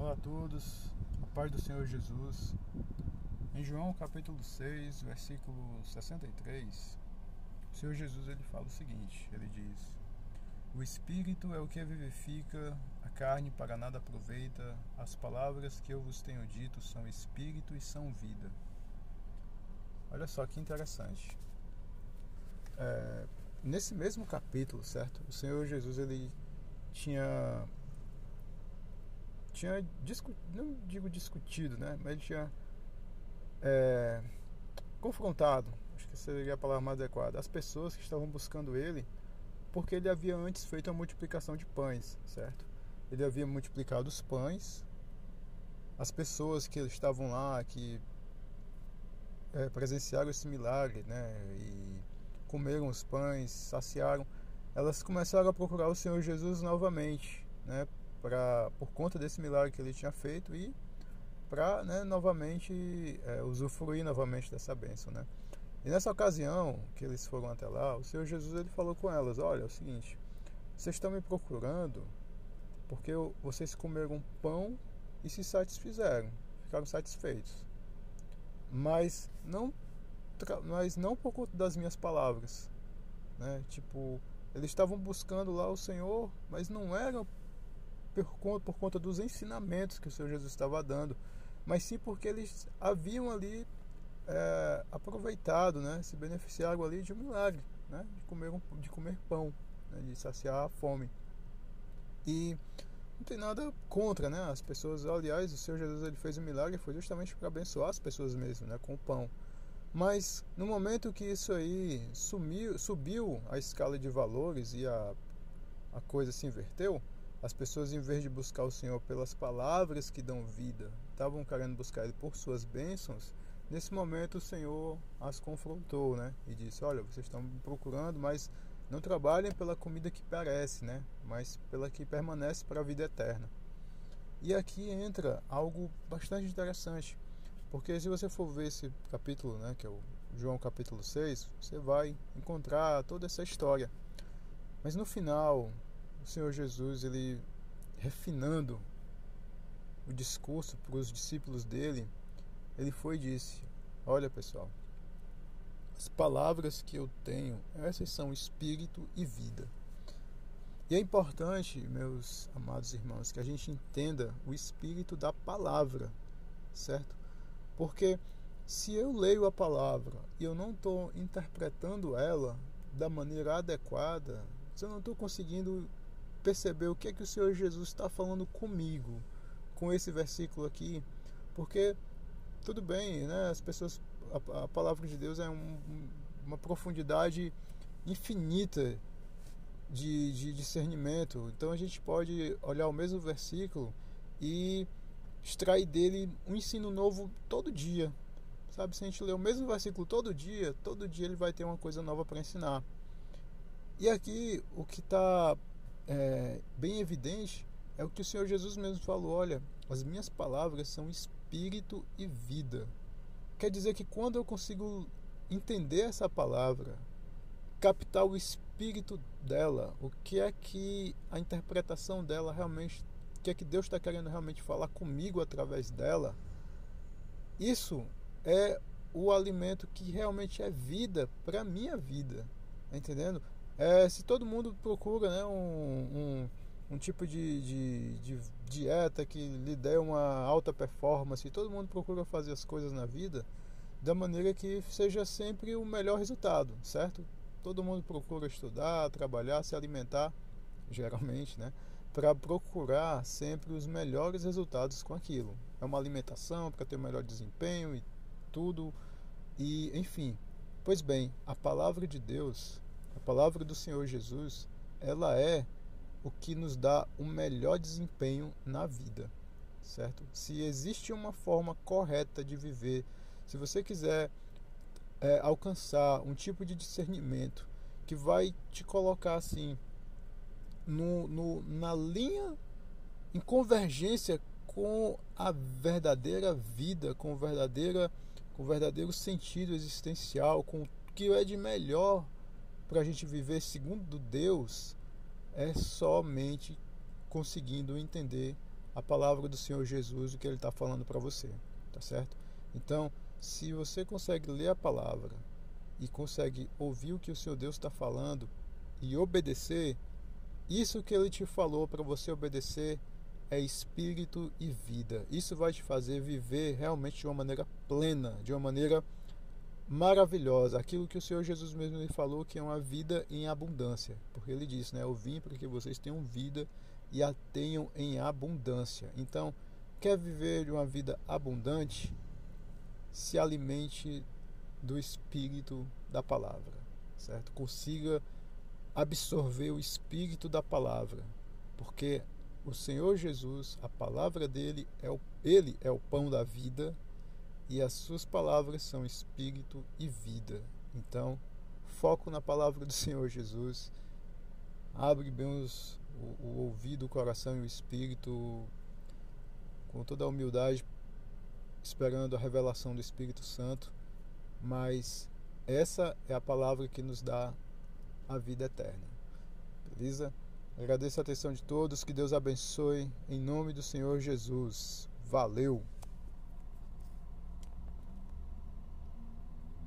Olá a todos, a paz do Senhor Jesus. Em João capítulo 6, versículo 63, o Senhor Jesus ele fala o seguinte, ele diz: O espírito é o que vivifica, a carne para nada aproveita. As palavras que eu vos tenho dito são espírito e são vida. Olha só que interessante. É, nesse mesmo capítulo, certo? O Senhor Jesus ele tinha tinha discutido, não digo discutido, né? Mas ele tinha é, confrontado, acho que seria a palavra mais adequada, as pessoas que estavam buscando ele, porque ele havia antes feito a multiplicação de pães, certo? Ele havia multiplicado os pães, as pessoas que estavam lá, que é, presenciaram esse milagre, né? E comeram os pães, saciaram, elas começaram a procurar o Senhor Jesus novamente, né? Pra, por conta desse milagre que ele tinha feito e para né, novamente é, usufruir novamente dessa bênção. Né? E nessa ocasião que eles foram até lá, o Senhor Jesus ele falou com elas: Olha, é o seguinte, vocês estão me procurando porque vocês comeram pão e se satisfizeram, ficaram satisfeitos. Mas não, mas não por conta das minhas palavras. Né? Tipo, eles estavam buscando lá o Senhor, mas não era por, por conta dos ensinamentos que o Senhor Jesus estava dando, mas sim porque eles haviam ali é, aproveitado, né, se beneficiaram ali de um milagre, né, de comer, um, de comer pão, né, de saciar a fome. E não tem nada contra, né? As pessoas, aliás, o Senhor Jesus ele fez um milagre foi justamente para abençoar as pessoas mesmo, né, com o pão. Mas no momento que isso aí sumiu, subiu a escala de valores e a, a coisa se inverteu, as pessoas, em vez de buscar o Senhor pelas palavras que dão vida, estavam querendo buscar Ele por suas bênçãos. Nesse momento, o Senhor as confrontou, né? E disse: Olha, vocês estão procurando, mas não trabalhem pela comida que perece, né? Mas pela que permanece para a vida eterna. E aqui entra algo bastante interessante, porque se você for ver esse capítulo, né, que é o João capítulo 6, você vai encontrar toda essa história. Mas no final, o Senhor Jesus, ele refinando o discurso para os discípulos dele, ele foi e disse: Olha, pessoal, as palavras que eu tenho, essas são espírito e vida. E é importante, meus amados irmãos, que a gente entenda o espírito da palavra, certo? Porque se eu leio a palavra e eu não estou interpretando ela da maneira adequada, se eu não estou conseguindo perceber o que é que o Senhor Jesus está falando comigo com esse versículo aqui, porque tudo bem, né? As pessoas, a, a palavra de Deus é um, uma profundidade infinita de, de discernimento. Então a gente pode olhar o mesmo versículo e extrair dele um ensino novo todo dia. Sabe, se a gente ler o mesmo versículo todo dia, todo dia ele vai ter uma coisa nova para ensinar. E aqui o que está é, bem evidente é o que o Senhor Jesus mesmo falou: olha, as minhas palavras são espírito e vida. Quer dizer que quando eu consigo entender essa palavra, captar o espírito dela, o que é que a interpretação dela realmente, o que é que Deus está querendo realmente falar comigo através dela, isso é o alimento que realmente é vida para minha vida. Tá entendendo? É, se todo mundo procura né, um, um, um tipo de, de, de, dieta que lhe dê uma alta performance, todo mundo procura fazer as coisas na vida da maneira que seja sempre o melhor resultado, certo? Todo mundo procura estudar, trabalhar, se alimentar, geralmente, né? Para procurar sempre os melhores resultados com aquilo. É uma alimentação para ter o melhor desempenho e tudo. E, enfim. Pois bem, a palavra de Deus a palavra do Senhor Jesus, ela é o que nos dá o melhor desempenho na vida, certo? Se existe uma forma correta de viver, se você quiser é, alcançar um tipo de discernimento que vai te colocar assim no, no, na linha em convergência com a verdadeira vida, com verdadeira, com o verdadeiro sentido existencial, com o que é de melhor para a gente viver segundo Deus é somente conseguindo entender a palavra do Senhor Jesus, o que ele está falando para você, tá certo? Então, se você consegue ler a palavra e consegue ouvir o que o seu Deus está falando e obedecer, isso que ele te falou para você obedecer é espírito e vida. Isso vai te fazer viver realmente de uma maneira plena, de uma maneira maravilhosa. Aquilo que o Senhor Jesus mesmo lhe falou que é uma vida em abundância. Porque ele disse, né? Eu vim para que vocês tenham vida e a tenham em abundância. Então, quer viver uma vida abundante? Se alimente do espírito da palavra, certo? Consiga absorver o espírito da palavra, porque o Senhor Jesus, a palavra dele é o ele é o pão da vida e as suas palavras são espírito e vida. Então, foco na palavra do Senhor Jesus. Abre bem os, o, o ouvido, o coração e o espírito com toda a humildade, esperando a revelação do Espírito Santo, mas essa é a palavra que nos dá a vida eterna. Beleza? Agradeço a atenção de todos, que Deus abençoe em nome do Senhor Jesus. Valeu!